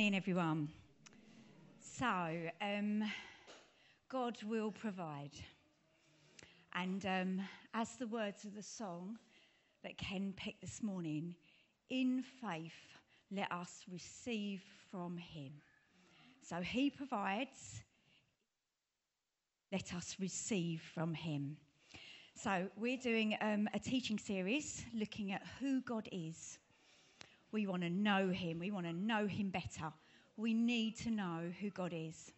In everyone. So, um, God will provide. And um, as the words of the song that Ken picked this morning, in faith, let us receive from Him. So He provides, let us receive from Him. So, we're doing um, a teaching series looking at who God is we want to know Him. We want to know Him better. We need to know who God is.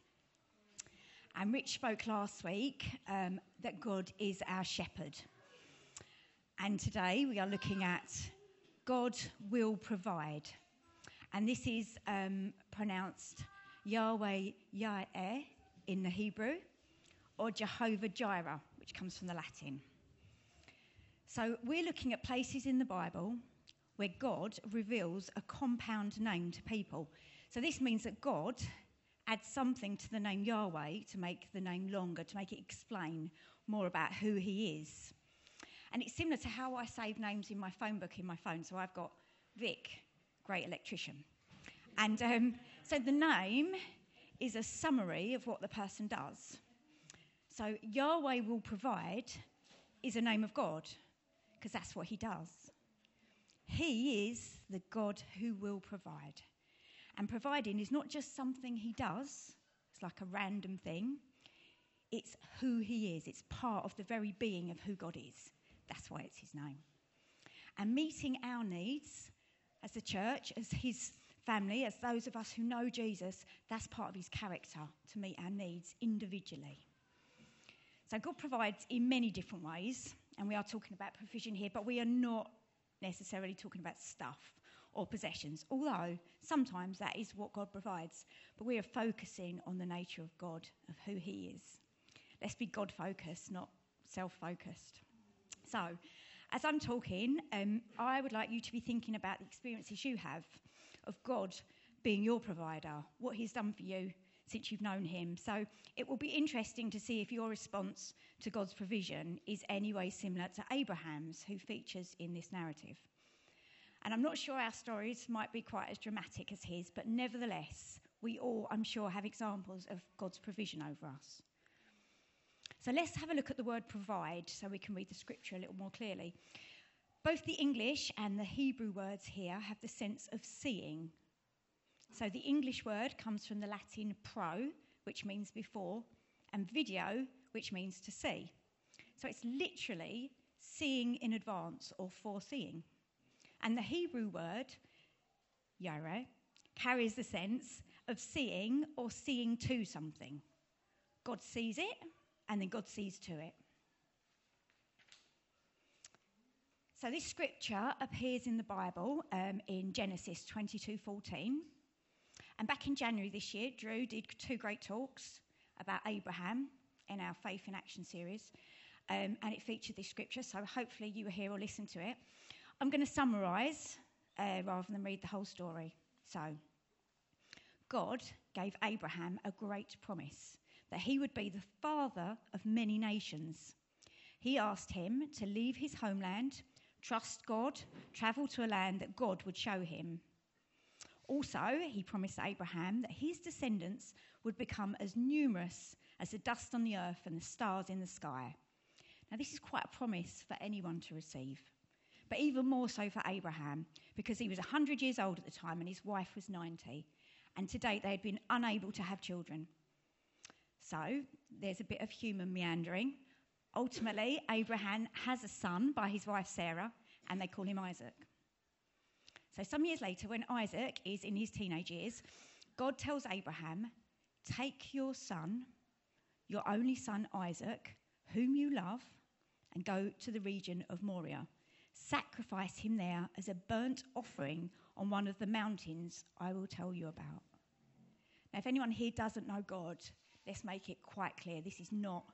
And Rich spoke last week um, that God is our shepherd. And today we are looking at God will provide. And this is um, pronounced Yahweh Yireh in the Hebrew, or Jehovah Jireh, which comes from the Latin. So we're looking at places in the Bible where God reveals a compound name to people. So this means that God adds something to the name Yahweh to make the name longer, to make it explain more about who he is. And it's similar to how I save names in my phone book in my phone. So I've got Vic, great electrician. And um, so the name is a summary of what the person does. So Yahweh will provide is a name of God because that's what he does. He is the God who will provide. And providing is not just something he does, it's like a random thing. It's who he is, it's part of the very being of who God is. That's why it's his name. And meeting our needs as a church, as his family, as those of us who know Jesus, that's part of his character to meet our needs individually. So God provides in many different ways, and we are talking about provision here, but we are not necessarily talking about stuff or possessions, although sometimes that is what God provides. But we are focusing on the nature of God, of who He is. Let's be God focused, not self focused. So, as I'm talking, um, I would like you to be thinking about the experiences you have of God being your provider, what He's done for you since you've known Him. So, it will be interesting to see if your response to God's provision is anyway similar to Abraham's, who features in this narrative. And I'm not sure our stories might be quite as dramatic as his, but nevertheless, we all, I'm sure, have examples of God's provision over us. So let's have a look at the word provide so we can read the scripture a little more clearly. Both the English and the Hebrew words here have the sense of seeing. So the English word comes from the Latin pro, which means before, and video, which means to see. So it's literally seeing in advance or foreseeing. And the Hebrew word, yare, carries the sense of seeing or seeing to something. God sees it, and then God sees to it. So this scripture appears in the Bible um, in Genesis 22:14. And back in January this year, Drew did two great talks about Abraham in our Faith in Action series, um, and it featured this scripture. So hopefully you were here or listened to it. I'm going to summarise uh, rather than read the whole story. So, God gave Abraham a great promise that he would be the father of many nations. He asked him to leave his homeland, trust God, travel to a land that God would show him. Also, he promised Abraham that his descendants would become as numerous as the dust on the earth and the stars in the sky. Now, this is quite a promise for anyone to receive but even more so for Abraham, because he was 100 years old at the time and his wife was 90. And to date, they had been unable to have children. So there's a bit of human meandering. Ultimately, Abraham has a son by his wife Sarah, and they call him Isaac. So, some years later, when Isaac is in his teenage years, God tells Abraham, Take your son, your only son Isaac, whom you love, and go to the region of Moriah sacrifice him there as a burnt offering on one of the mountains I will tell you about. Now, if anyone here doesn't know God, let's make it quite clear this is not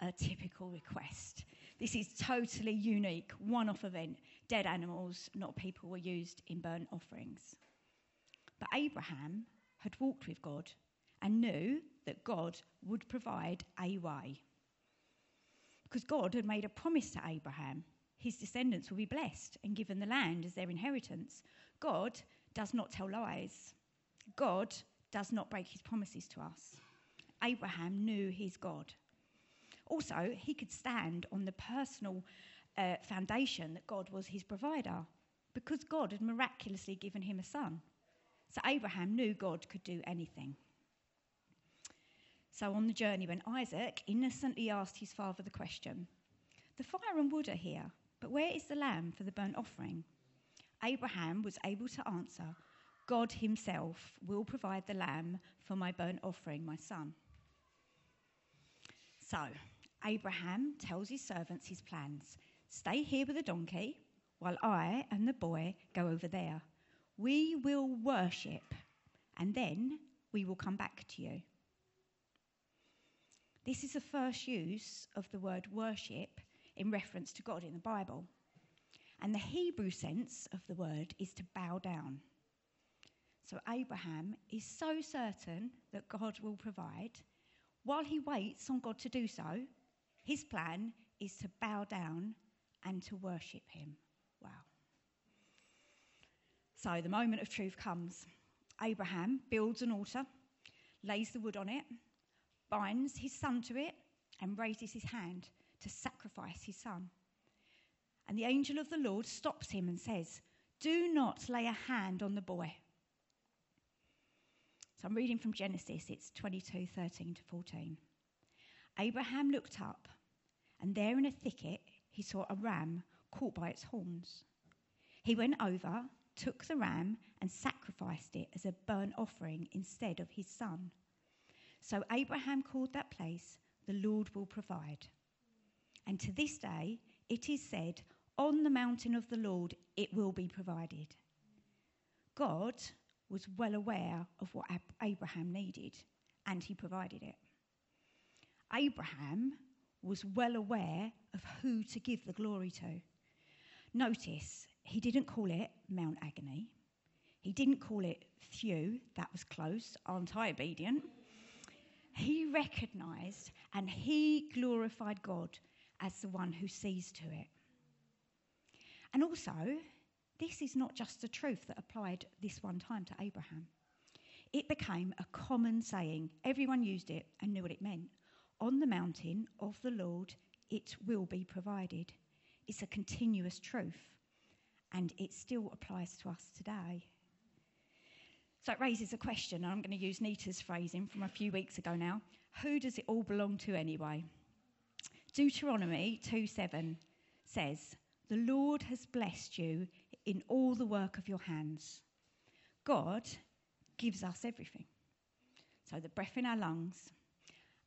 a typical request. This is totally unique, one off event. Dead animals, not people, were used in burnt offerings. But Abraham had walked with God and knew that God would provide a way. Because God had made a promise to Abraham his descendants will be blessed and given the land as their inheritance. God does not tell lies. God does not break his promises to us. Abraham knew his God. Also, he could stand on the personal uh, foundation that God was his provider because God had miraculously given him a son. So Abraham knew God could do anything. So on the journey, when Isaac innocently asked his father the question, The fire and wood are here, but where is the lamb for the burnt offering? Abraham was able to answer, God himself will provide the lamb for my burnt offering, my son. So, Abraham tells his servants his plans Stay here with the donkey while I and the boy go over there. We will worship, and then we will come back to you. This is the first use of the word worship in reference to God in the Bible. And the Hebrew sense of the word is to bow down. So Abraham is so certain that God will provide. While he waits on God to do so, his plan is to bow down and to worship him. Wow. So the moment of truth comes. Abraham builds an altar, lays the wood on it, binds his son to it, and raises his hand to sacrifice his son. And the angel of the Lord stops him and says, Do not lay a hand on the boy. So I'm reading from Genesis, it's 22 13 to 14. Abraham looked up, and there in a thicket he saw a ram caught by its horns. He went over, took the ram, and sacrificed it as a burnt offering instead of his son. So Abraham called that place, The Lord will provide. And to this day, it is said, On the mountain of the Lord it will be provided. God was well aware of what Abraham needed, and he provided it. Abraham was well aware of who to give the glory to. Notice, he didn't call it Mount Agony. He didn't call it Thew, that was close, aren't I obedient? He recognized and he glorified God as the one who sees to it. And also, this is not just a truth that applied this one time to Abraham. It became a common saying. Everyone used it and knew what it meant. On the mountain of the Lord, it will be provided. It's a continuous truth, and it still applies to us today. So it raises a question, and I'm going to use Nita's phrasing from a few weeks ago now. Who does it all belong to anyway? Deuteronomy 2 7 says, The Lord has blessed you in all the work of your hands. God gives us everything. So the breath in our lungs.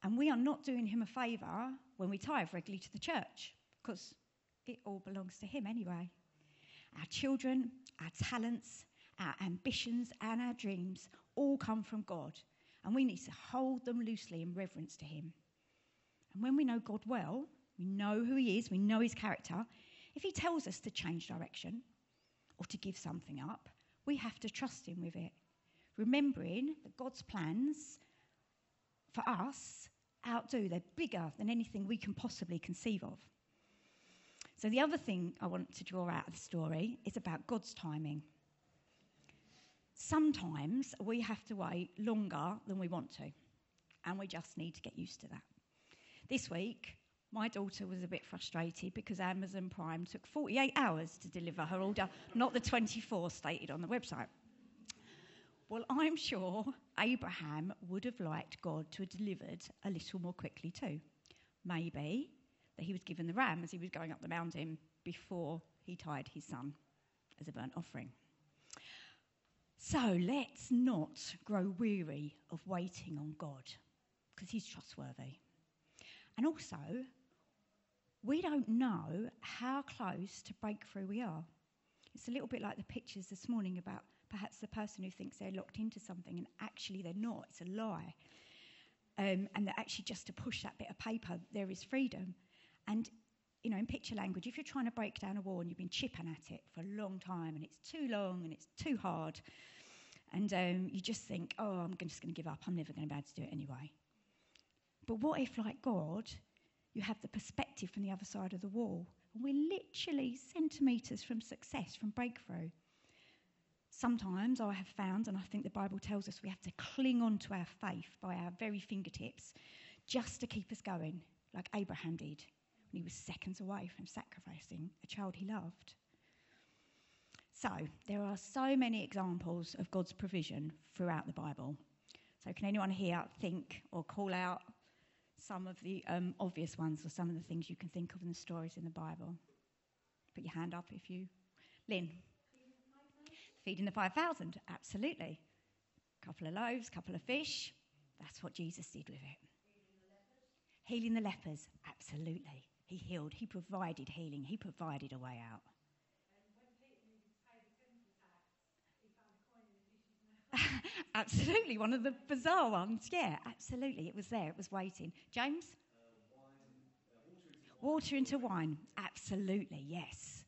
And we are not doing him a favour when we tithe regularly to the church, because it all belongs to him anyway. Our children, our talents, our ambitions, and our dreams all come from God, and we need to hold them loosely in reverence to him. And when we know God well, we know who he is, we know his character, if he tells us to change direction or to give something up, we have to trust him with it, remembering that God's plans for us outdo, they're bigger than anything we can possibly conceive of. So, the other thing I want to draw out of the story is about God's timing. Sometimes we have to wait longer than we want to, and we just need to get used to that. This week, my daughter was a bit frustrated because Amazon Prime took 48 hours to deliver her order, not the 24 stated on the website. Well, I'm sure Abraham would have liked God to have delivered a little more quickly too. Maybe that he was given the ram as he was going up the mountain before he tied his son as a burnt offering. So let's not grow weary of waiting on God because he's trustworthy. And also, we don't know how close to breakthrough we are. It's a little bit like the pictures this morning about perhaps the person who thinks they're locked into something and actually they're not. It's a lie. Um, and that actually just to push that bit of paper, there is freedom. And, you know, in picture language, if you're trying to break down a wall and you've been chipping at it for a long time and it's too long and it's too hard, and um, you just think, oh, I'm just going to give up. I'm never going to be able to do it anyway. But what if, like God, you have the perspective from the other side of the wall? And we're literally centimetres from success, from breakthrough. Sometimes I have found, and I think the Bible tells us we have to cling on to our faith by our very fingertips just to keep us going, like Abraham did when he was seconds away from sacrificing a child he loved. So, there are so many examples of God's provision throughout the Bible. So, can anyone here think or call out some of the um, obvious ones or some of the things you can think of in the stories in the Bible? Put your hand up if you. Lynn. Feeding the 5,000, absolutely. A couple of loaves, couple of fish. That's what Jesus did with it. Healing the lepers, Healing the lepers absolutely. He healed, he provided healing, he provided a way out. absolutely, one of the bizarre ones. Yeah, absolutely. It was there, it was waiting. James? Uh, wine, uh, water, into, water into wine. Absolutely, yes.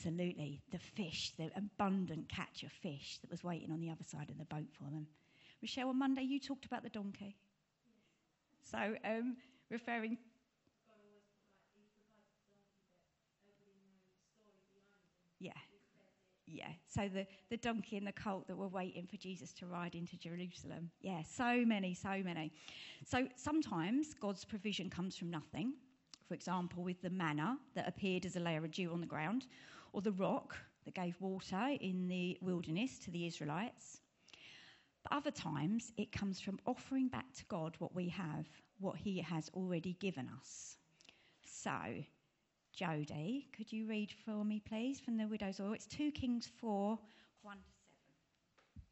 Absolutely. The fish, the abundant catch of fish that was waiting on the other side of the boat for them. Michelle, on Monday you talked about the donkey. So, um, referring. Yeah. Yeah. So the, the donkey and the colt that were waiting for Jesus to ride into Jerusalem. Yeah, so many, so many. So sometimes God's provision comes from nothing for example, with the manna that appeared as a layer of dew on the ground, or the rock that gave water in the wilderness to the Israelites. But other times, it comes from offering back to God what we have, what He has already given us. So, Jody, could you read for me, please, from the widow's oil? It's 2 Kings 4 1 to 7.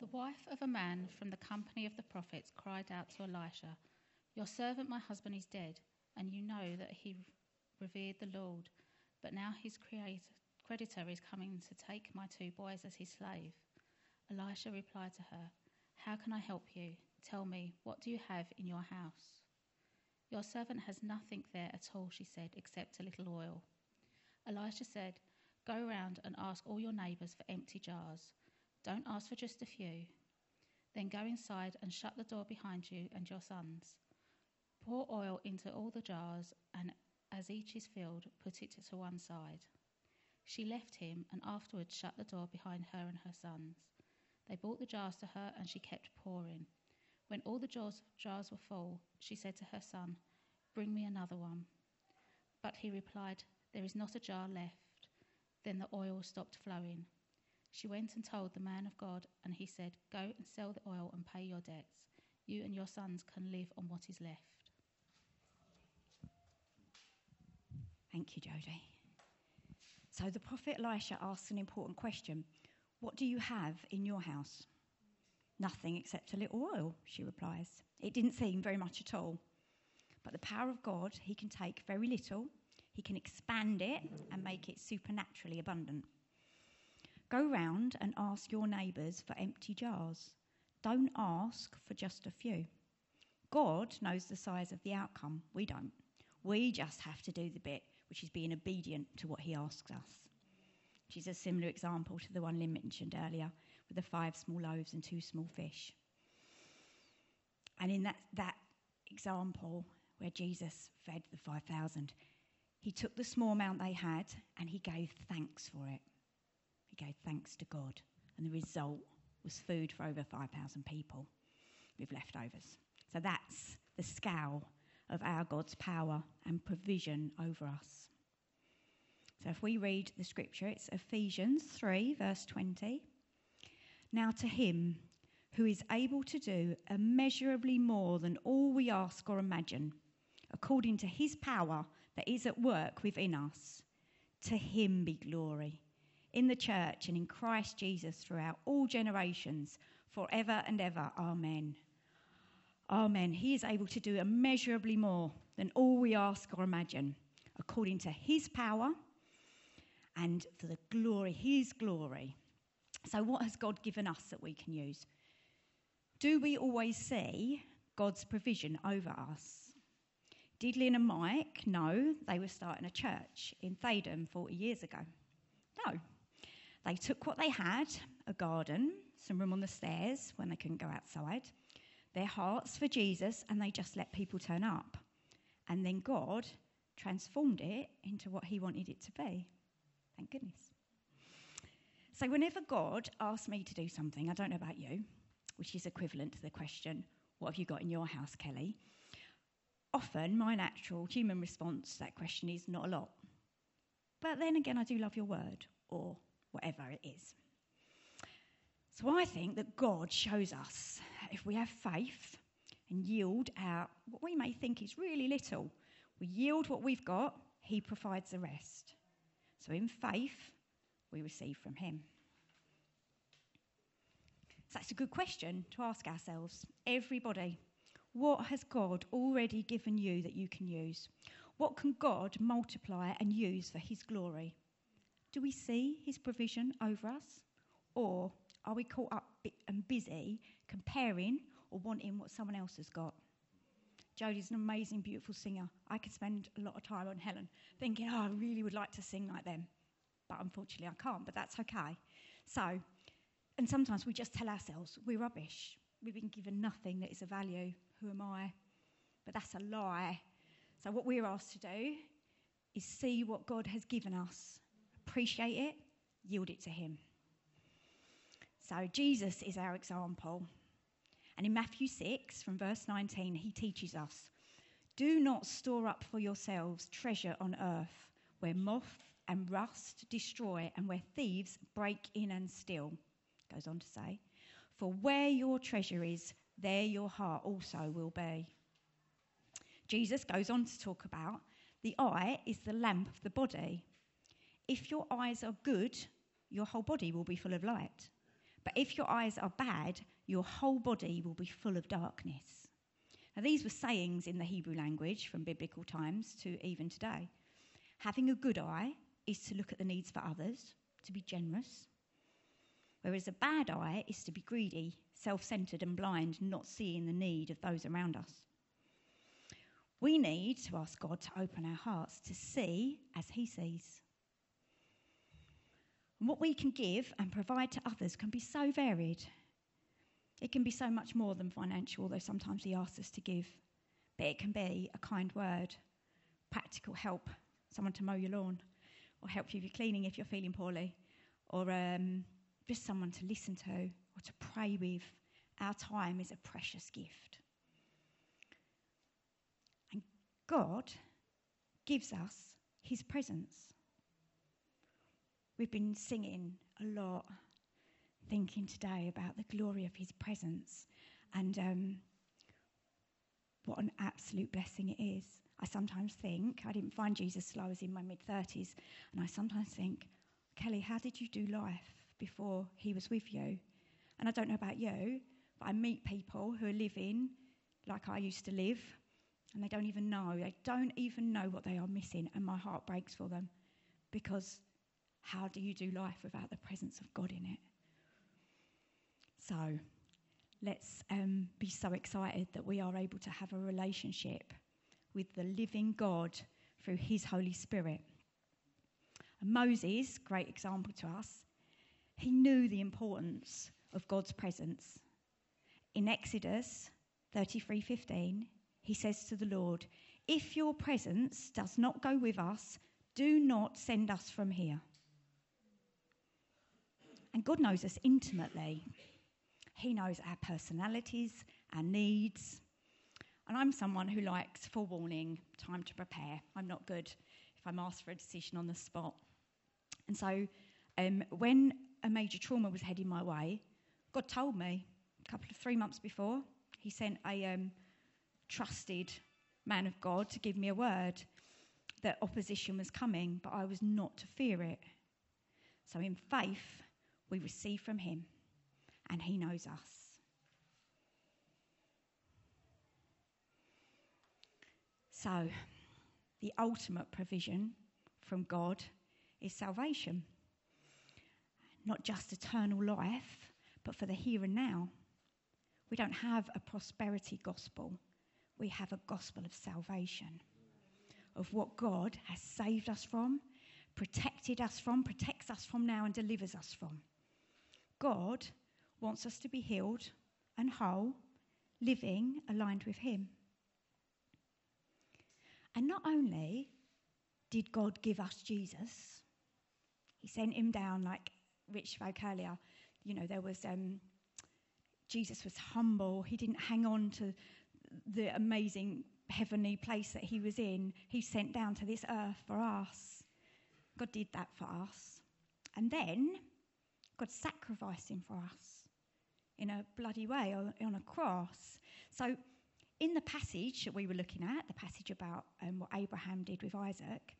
The wife of a man from the company of the prophets cried out to Elisha, Your servant, my husband, is dead, and you know that he revered the Lord. But now his creditor is coming to take my two boys as his slave. Elisha replied to her, How can I help you? Tell me, what do you have in your house? Your servant has nothing there at all, she said, except a little oil. Elisha said, Go round and ask all your neighbours for empty jars don't ask for just a few. Then go inside and shut the door behind you and your sons. Pour oil into all the jars, and as each is filled, put it to one side. She left him and afterwards shut the door behind her and her sons. They brought the jars to her, and she kept pouring. When all the jars, jars were full, she said to her son, Bring me another one. But he replied, There is not a jar left. Then the oil stopped flowing. She went and told the man of God, and he said, Go and sell the oil and pay your debts. You and your sons can live on what is left. Thank you, Jody. So the prophet Elisha asks an important question What do you have in your house? Nothing except a little oil, she replies. It didn't seem very much at all. But the power of God, He can take very little, He can expand it and make it supernaturally abundant. Go round and ask your neighbours for empty jars. Don't ask for just a few. God knows the size of the outcome. We don't. We just have to do the bit, which is being obedient to what He asks us. Which is a similar example to the one Lynn mentioned earlier with the five small loaves and two small fish. And in that, that example where Jesus fed the 5,000, he took the small amount they had and he gave thanks for it He gave thanks to God, and the result was food for over 5,000 people with leftovers. So that's the scale of our God's power and provision over us. So if we read the scripture, it's Ephesians 3, verse 20. Now to him who is able to do immeasurably more than all we ask or imagine, according to his power that is at work within us, to him be glory in the church and in Christ Jesus throughout all generations, forever and ever. Amen. Oh, Amen. He is able to do immeasurably more than all we ask or imagine, according to his power and for the glory, his glory. So, what has God given us that we can use? Do we always see God's provision over us? Did Lynn and Mike know they were starting a church in Theydon 40 years ago? No, they took what they had a garden, some room on the stairs when they couldn't go outside. Their hearts for Jesus and they just let people turn up. And then God transformed it into what He wanted it to be. Thank goodness. So, whenever God asks me to do something, I don't know about you, which is equivalent to the question, What have you got in your house, Kelly? Often, my natural human response to that question is not a lot. But then again, I do love your word, or whatever it is. So I think that God shows us if we have faith and yield out what we may think is really little, we yield what we've got, He provides the rest. So in faith, we receive from Him. So that's a good question to ask ourselves. Everybody, what has God already given you that you can use? What can God multiply and use for His glory? Do we see His provision over us? Or are we caught up and busy comparing or wanting what someone else has got? Jodie's an amazing, beautiful singer. I could spend a lot of time on Helen thinking, oh, I really would like to sing like them. But unfortunately, I can't, but that's okay. So, and sometimes we just tell ourselves we're rubbish. We've been given nothing that is of value. Who am I? But that's a lie. So, what we're asked to do is see what God has given us, appreciate it, yield it to Him. So, Jesus is our example. And in Matthew 6, from verse 19, he teaches us Do not store up for yourselves treasure on earth, where moth and rust destroy, and where thieves break in and steal. Goes on to say, For where your treasure is, there your heart also will be. Jesus goes on to talk about the eye is the lamp of the body. If your eyes are good, your whole body will be full of light. But if your eyes are bad, your whole body will be full of darkness. Now, these were sayings in the Hebrew language from biblical times to even today. Having a good eye is to look at the needs for others, to be generous, whereas a bad eye is to be greedy, self centered, and blind, not seeing the need of those around us. We need to ask God to open our hearts to see as He sees. And what we can give and provide to others can be so varied. It can be so much more than financial, although sometimes He asks us to give. But it can be a kind word, practical help, someone to mow your lawn, or help you with your cleaning if you're feeling poorly, or um, just someone to listen to or to pray with. Our time is a precious gift. And God gives us His presence. We've been singing a lot, thinking today about the glory of His presence and um, what an absolute blessing it is. I sometimes think, I didn't find Jesus till I was in my mid 30s, and I sometimes think, Kelly, how did you do life before He was with you? And I don't know about you, but I meet people who are living like I used to live, and they don't even know. They don't even know what they are missing, and my heart breaks for them because how do you do life without the presence of God in it? So let's um, be so excited that we are able to have a relationship with the living God through his Holy Spirit. And Moses, great example to us, he knew the importance of God's presence. In Exodus 33:15, he says to the Lord, "If your presence does not go with us, do not send us from here." And God knows us intimately. He knows our personalities, our needs. And I'm someone who likes forewarning, time to prepare. I'm not good if I'm asked for a decision on the spot. And so um, when a major trauma was heading my way, God told me a couple of three months before, He sent a um, trusted man of God to give me a word that opposition was coming, but I was not to fear it. So in faith, we receive from Him, and He knows us. So, the ultimate provision from God is salvation. Not just eternal life, but for the here and now. We don't have a prosperity gospel, we have a gospel of salvation, of what God has saved us from, protected us from, protects us from now, and delivers us from. God wants us to be healed and whole living aligned with Him. And not only did God give us Jesus, He sent Him down, like Rich spoke earlier. You know, there was. Um, Jesus was humble. He didn't hang on to the amazing heavenly place that he was in. He sent down to this earth for us. God did that for us. And then God sacrificing for us in a bloody way on, a cross. So, in the passage that we were looking at, the passage about um, what Abraham did with Isaac,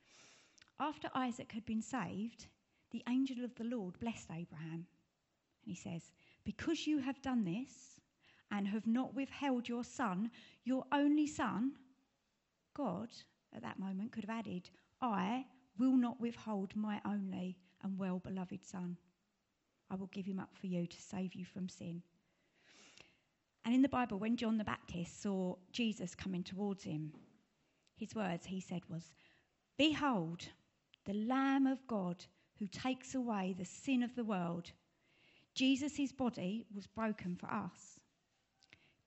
after Isaac had been saved, the angel of the Lord blessed Abraham. And he says, Because you have done this and have not withheld your son, your only son, God at that moment could have added, I will not withhold my only and well beloved son. I will give him up for you to save you from sin. And in the Bible, when John the Baptist saw Jesus coming towards him, his words he said was, Behold, the Lamb of God who takes away the sin of the world. Jesus' body was broken for us.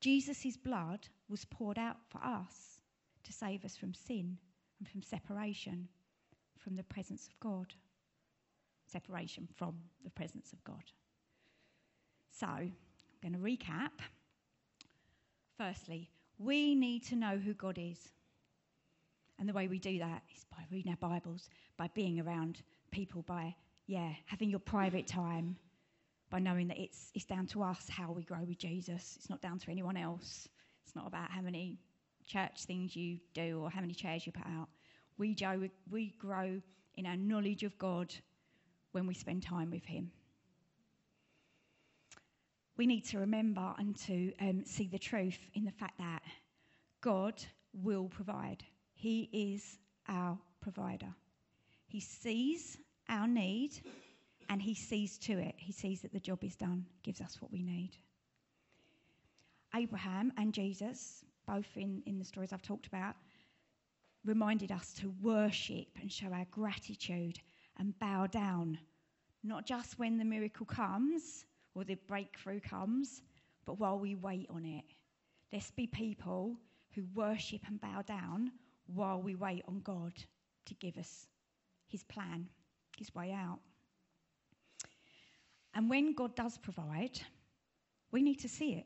Jesus' blood was poured out for us to save us from sin and from separation from the presence of God. Separation from the presence of God. So, I'm going to recap. Firstly, we need to know who God is. And the way we do that is by reading our Bibles, by being around people, by, yeah, having your private time, by knowing that it's, it's down to us how we grow with Jesus. It's not down to anyone else. It's not about how many church things you do or how many chairs you put out. We, Joe, we grow in our knowledge of God when we spend time with Him. We need to remember and to um, see the truth in the fact that God will provide. He is our provider. He sees our need and he sees to it. He sees that the job is done, gives us what we need. Abraham and Jesus, both in, in the stories I've talked about, reminded us to worship and show our gratitude and bow down, not just when the miracle comes or the breakthrough comes, but while we wait on it. Let's be people who worship and bow down while we wait on God to give us his plan, his way out. And when God does provide, we need to see it.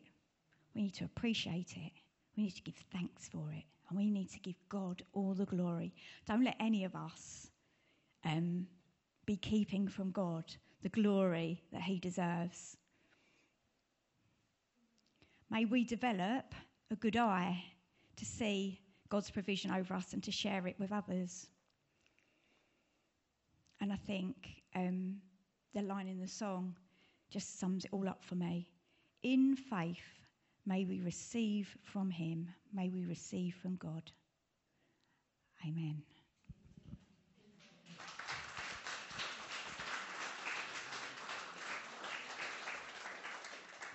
We need to appreciate it. We need to give thanks for it. And we need to give God all the glory. Don't let any of us um, be keeping from God the glory that He deserves. May we develop a good eye to see God's provision over us and to share it with others. And I think um, the line in the song just sums it all up for me. In faith, may we receive from Him, may we receive from God. Amen.